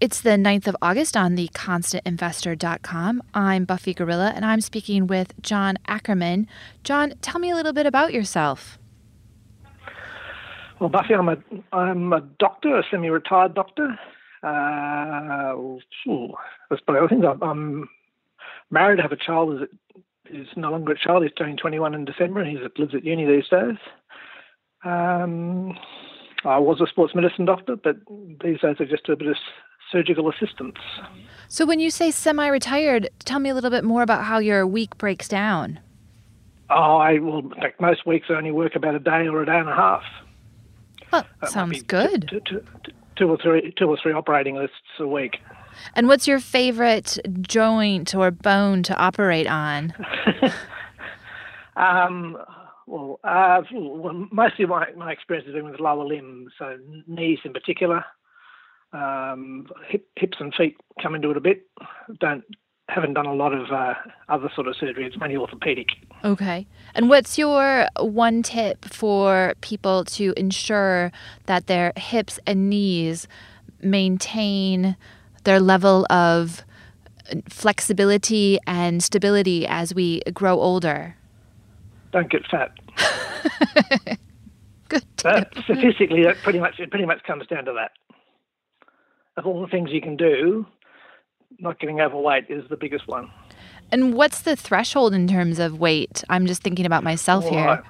It's the 9th of August on the constantinvestor.com. I'm Buffy Gorilla and I'm speaking with John Ackerman. John, tell me a little bit about yourself. Well, Buffy, I'm a I'm a doctor, a semi-retired doctor. Uh, ooh, that's about other things. I'm married, have a child who's no longer a child. He's turning 21 in December, and he lives at uni these days. Um, I was a sports medicine doctor, but these days I just do a bit of surgical assistance. So, when you say semi retired, tell me a little bit more about how your week breaks down. Oh, I well, in fact, most weeks I only work about a day or a day and a half. Well, sounds good. Two, two, two, or three, two or three operating lists a week. And what's your favorite joint or bone to operate on? um, well, uh, well, mostly my, my experience has been with lower limbs, so knees in particular. Um, hip, hips and feet come into it a bit. Don't haven't done a lot of uh, other sort of surgery. It's mainly orthopedic. Okay. And what's your one tip for people to ensure that their hips and knees maintain their level of flexibility and stability as we grow older? Don't get fat. Good. But statistically, that pretty much it pretty much comes down to that of all the things you can do, not getting overweight is the biggest one. And what's the threshold in terms of weight? I'm just thinking about myself well, here.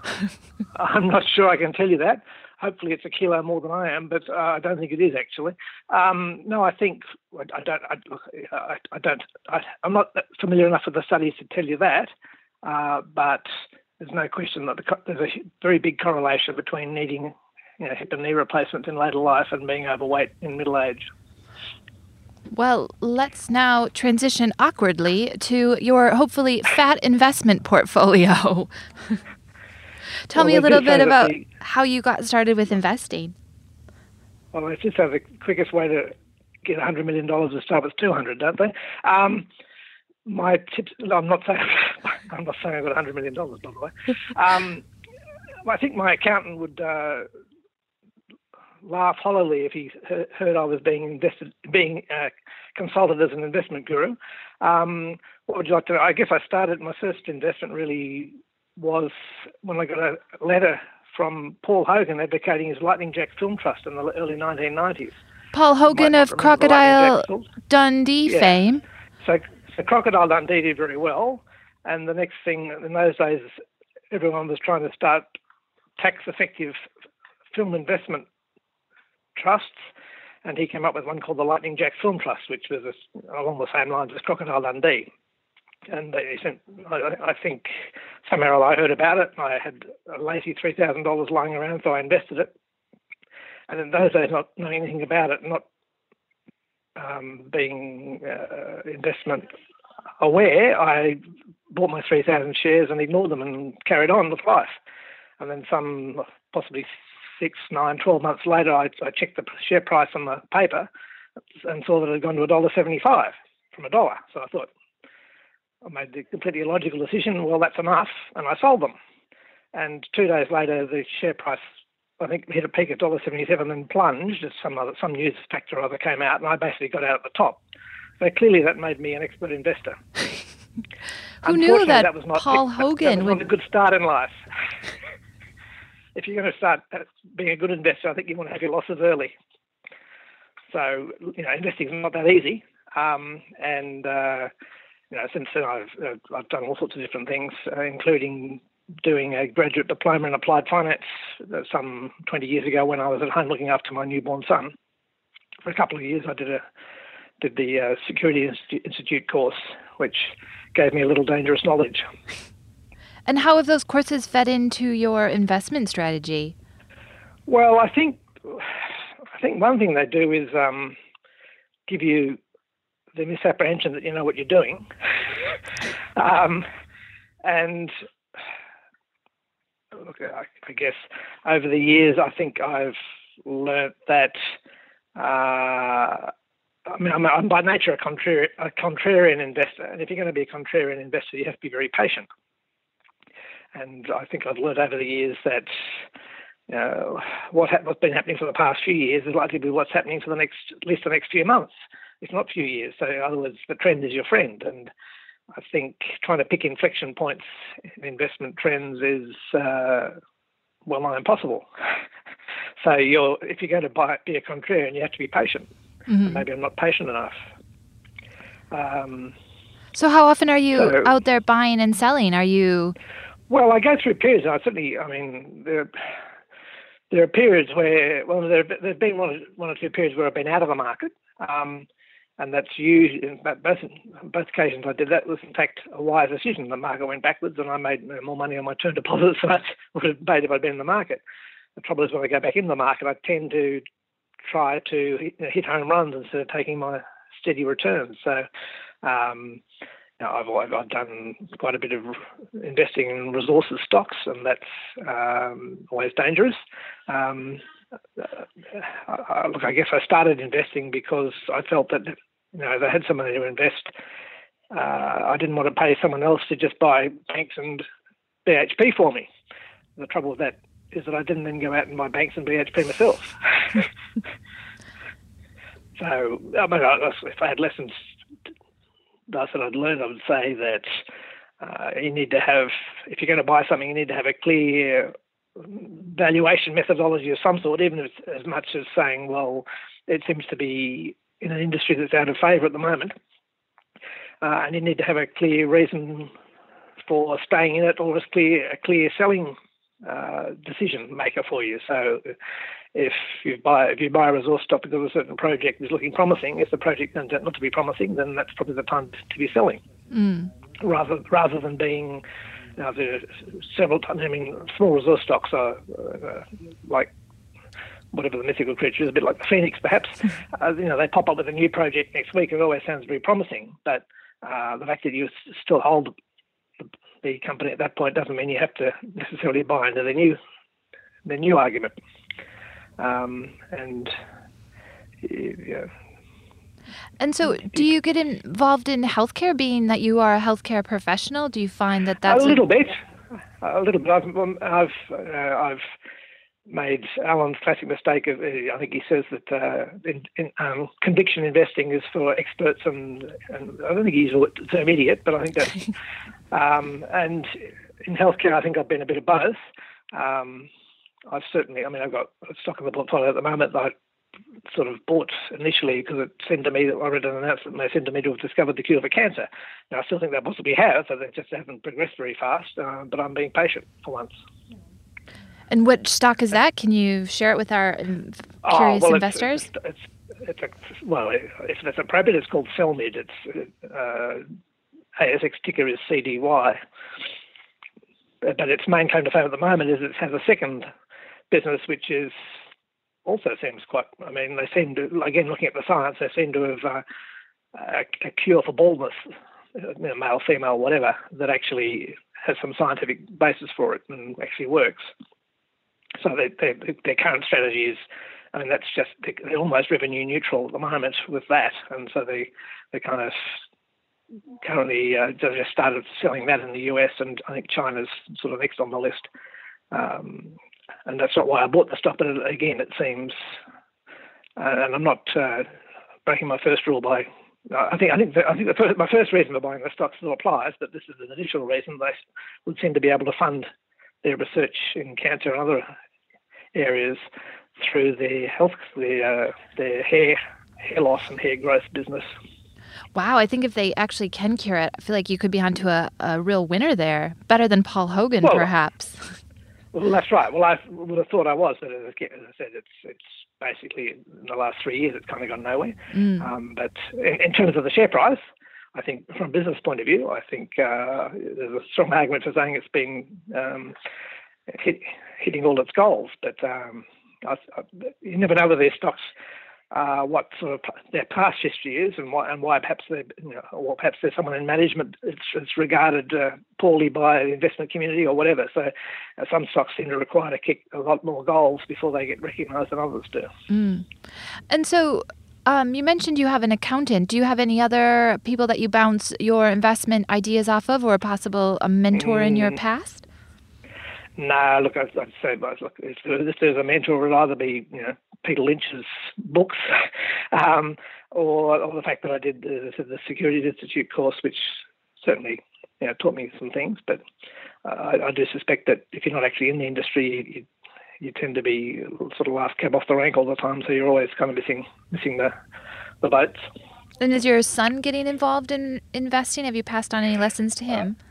I, am not sure I can tell you that. Hopefully, it's a kilo more than I am, but uh, I don't think it is actually. Um, no, I think I don't. I, I, I don't. I, am not familiar enough with the studies to tell you that, uh, but there's no question that the, there's a very big correlation between needing you know, hip and knee replacements in later life and being overweight in middle age. Well, let's now transition awkwardly to your hopefully fat investment portfolio. Tell well, me a little bit about the, how you got started with investing. Well, they just have the quickest way to get $100 million to start with 200, don't they? Um, my tips, I'm not saying, I'm not saying I've got $100 million, by the way. Um, I think my accountant would uh, laugh hollowly if he heard I was being invested, being uh, consulted as an investment guru. Um, what would you like to know? I guess I started my first investment really was when I got a letter from Paul Hogan advocating his Lightning Jack Film Trust in the early 1990s. Paul Hogan of Crocodile Dundee yeah. fame. So, so Crocodile Dundee did very well, and the next thing in those days, everyone was trying to start tax-effective film investment trusts, and he came up with one called the Lightning Jack Film Trust, which was along the same lines as Crocodile Dundee. And they sent, I, I think somehow I heard about it. I had a lazy three thousand dollars lying around, so I invested it. And in those days, not knowing anything about it, not um, being uh, investment aware, I bought my 3,000 shares and ignored them and carried on with life. And then some, possibly six, nine, twelve months later, I, I checked the share price on the paper and saw that it had gone to a dollar seventy-five from a dollar. So I thought I made the completely illogical decision. Well, that's enough, and I sold them. And two days later, the share price I think hit a peak of dollar seventy-seven and plunged as some other some news factor or other came out, and I basically got out at the top. So clearly, that made me an expert investor. Who knew that, that was not, Paul Hogan that was not a good start in life. if you're going to start uh, being a good investor, I think you want to have your losses early. So, you know, investing is not that easy. Um, and, uh, you know, since then I've, uh, I've done all sorts of different things, uh, including doing a graduate diploma in applied finance uh, some 20 years ago when I was at home looking after my newborn son. For a couple of years, I did a did the uh, Security Institute course, which gave me a little dangerous knowledge. And how have those courses fed into your investment strategy? Well, I think I think one thing they do is um, give you the misapprehension that you know what you're doing, um, and look, I, I, guess over the years, I think I've learnt that. Uh, I mean, I'm, I'm, by nature a a contrarian investor, and if you're going to be a contrarian investor, you have to be very patient. And I think I've learned over the years that uh, what ha- what's been happening for the past few years is likely to be what's happening for the next at least the next few months, if not few years. So in other words, the trend is your friend, and I think trying to pick inflection points in investment trends is uh, well nigh impossible. so you're if you're going to buy be a contrarian, you have to be patient. Mm-hmm. Maybe I'm not patient enough. Um, so how often are you so, out there buying and selling? Are you? Well, I go through periods. I certainly, I mean, there, there are periods where, well, there have been one, one or two periods where I've been out of the market. Um, and that's usually in both both occasions I did that was in fact a wise decision. The market went backwards, and I made more money on my term deposits than I would have made if I'd been in the market. The trouble is when I go back in the market, I tend to try to hit, hit home runs instead of taking my steady returns. So. Um, know, I've, I've done quite a bit of investing in resources stocks, and that's um, always dangerous. Um, uh, look, I guess I started investing because I felt that you know, if I had some money to invest, uh, I didn't want to pay someone else to just buy banks and BHP for me. The trouble with that is that I didn't then go out and buy banks and BHP myself. so, I mean, if I had lessons that I'd learned, I would say that uh, you need to have, if you're going to buy something, you need to have a clear valuation methodology of some sort, even as much as saying, well, it seems to be in an industry that's out of favour at the moment, uh, and you need to have a clear reason for staying in it or a clear a clear selling uh, decision maker for you. So if you buy if you buy a resource stock because a certain project is looking promising, if the project turns out not to be promising, then that's probably the time to be selling, mm. rather rather than being. Now, there are several times. I mean, small resource stocks are uh, like whatever the mythical creature is, a bit like the phoenix, perhaps. uh, you know, they pop up with a new project next week. It always sounds very promising, but uh, the fact that you still hold the, company at that point doesn't mean you have to necessarily buy into the new the new argument. Um, and yeah. And so, do you get involved in healthcare, being that you are a healthcare professional? Do you find that that's a little a... bit, a little bit. I've I've, uh, I've made Alan's classic mistake of, uh, I think he says that uh, in, in, um, conviction investing is for experts and, and I don't think he's the term idiot, but I think that, um, and in healthcare, I think I've been a bit of both. Um, I've certainly, I mean, I've got stock in the portfolio at the moment that I sort of bought initially because it seemed to me that I read an announcement and they seemed to me to have discovered the cure for cancer. Now, I still think they possibly have, so they just haven't progressed very fast, uh, but I'm being patient for once. And what stock is that? Can you share it with our curious oh, well, investors? It's, it's, it's, a, well, if it's appropriate, it's called Cellmid. It's uh, ASX ticker is CDY. But its main claim to fame at the moment is it has a second business, which is also seems quite. I mean, they seem to again looking at the science, they seem to have uh, a, a, cure for baldness, you know, male, female, whatever, that actually has some scientific basis for it and actually works. So they, they, their current strategy is, I mean, that's just they're almost revenue neutral at the moment with that, and so they they kind of currently uh, just started selling that in the US, and I think China's sort of next on the list. Um, and that's not why I bought the stock, but again, it seems, uh, and I'm not uh, breaking my first rule by. I think I think the, I think first, my first reason for buying the stock still applies, but this is an additional reason they would seem to be able to fund their research in cancer and other areas through their health, their, uh, their hair, hair loss and hair growth business. Wow, I think if they actually can cure it, I feel like you could be onto a, a real winner there. Better than Paul Hogan, well, perhaps. Well, that's right. Well, I would have thought I was, but as I said, it's it's basically in the last three years it's kind of gone nowhere. Mm. Um, but in, in, terms of the share price, I think from a business point of view, I think uh, there's a strong argument for saying it's been um, hit, hitting all its goals. But um, I, I, you never know with their stocks uh, what sort of their past history is and why, and why perhaps they, you know, or perhaps there's someone in management it's, it's regarded uh, poorly by the investment community or whatever. So uh, some stocks seem to require to kick a lot more goals before they get recognised than others do. Mm. And so. Um, you mentioned you have an accountant. Do you have any other people that you bounce your investment ideas off of, or a possible a mentor mm. in your mm. past? No, look, I'd, I'd say, look, if, if there's a mentor, it would either be, you know, Peter Lynch's books, um, or, or the fact that I did the, the Securities Institute course, which certainly, you know, taught me some things. But uh, I, I, do suspect that if you're not actually in the industry, you, you tend to be sort of last cab off the rank all the time, so you're always kind of missing missing the the boats. And is your son getting involved in investing? Have you passed on any lessons to him? Uh,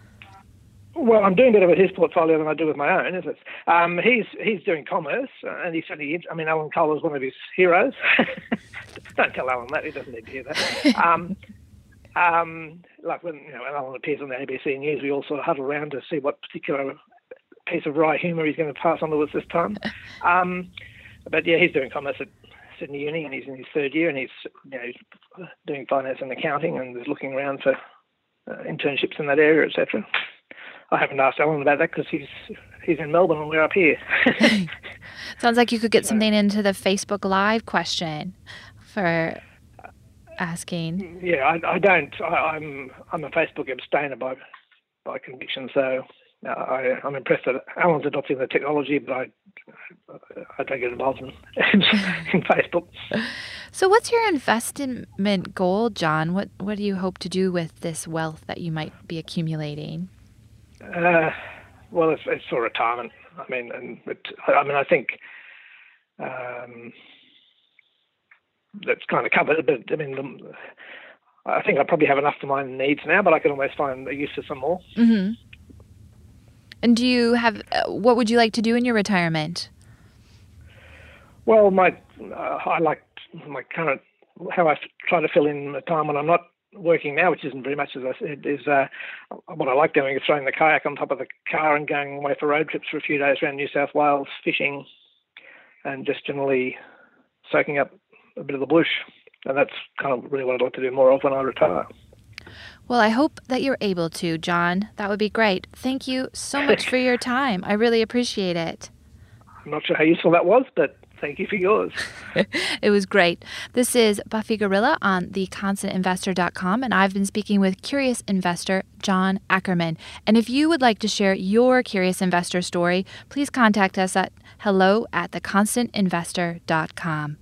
well, I'm doing better with his portfolio than I do with my own, is it? Um, he's he's doing commerce, uh, and he's certainly. I mean, Alan Kohler is one of his heroes. Don't tell Alan that; he doesn't need to hear that. Um, um, like when you know Alan appears on the ABC News, we all sort of huddle around to see what particular piece of wry humour he's going to pass on to us this time. Um, but yeah, he's doing commerce at Sydney Uni, and he's in his third year, and he's you know doing finance and accounting, and is looking around for uh, internships in that area, etc. I haven't asked Alan about that because he's he's in Melbourne and we're up here. Sounds like you could get something into the Facebook Live question for asking. Yeah, I, I don't. I, am I'm, I'm a Facebook abstainer by by conviction, so uh, I, I'm impressed that Alan's adopting the technology, but I I don't get involved in, in Facebook. So, what's your investment goal, John? What what do you hope to do with this wealth that you might be accumulating? Uh, well, it's, it's, for retirement. I mean, and it, I mean, I think um, that's kind of covered. But I mean, the, I think I probably have enough for my needs now, but I can always find a use for some more. Mm-hmm. And do you have? Uh, what would you like to do in your retirement? Well, my uh, I like my current how I try to fill in the time when I'm not working now, which isn't very much as I said, is uh, what I like doing is throwing the kayak on top of the car and going away for road trips for a few days around New South Wales, fishing, and just generally soaking up a bit of the bush. And that's kind of really what I'd like to do more of when I retire. Well, I hope that you're able to, John. That would be great. Thank you so much for your time. I really appreciate it. I'm not sure how useful that was, but Thank you for yours. it was great. This is Buffy Gorilla on theconstantinvestor.com, and I've been speaking with curious investor John Ackerman. And if you would like to share your curious investor story, please contact us at hello at theconstantinvestor.com.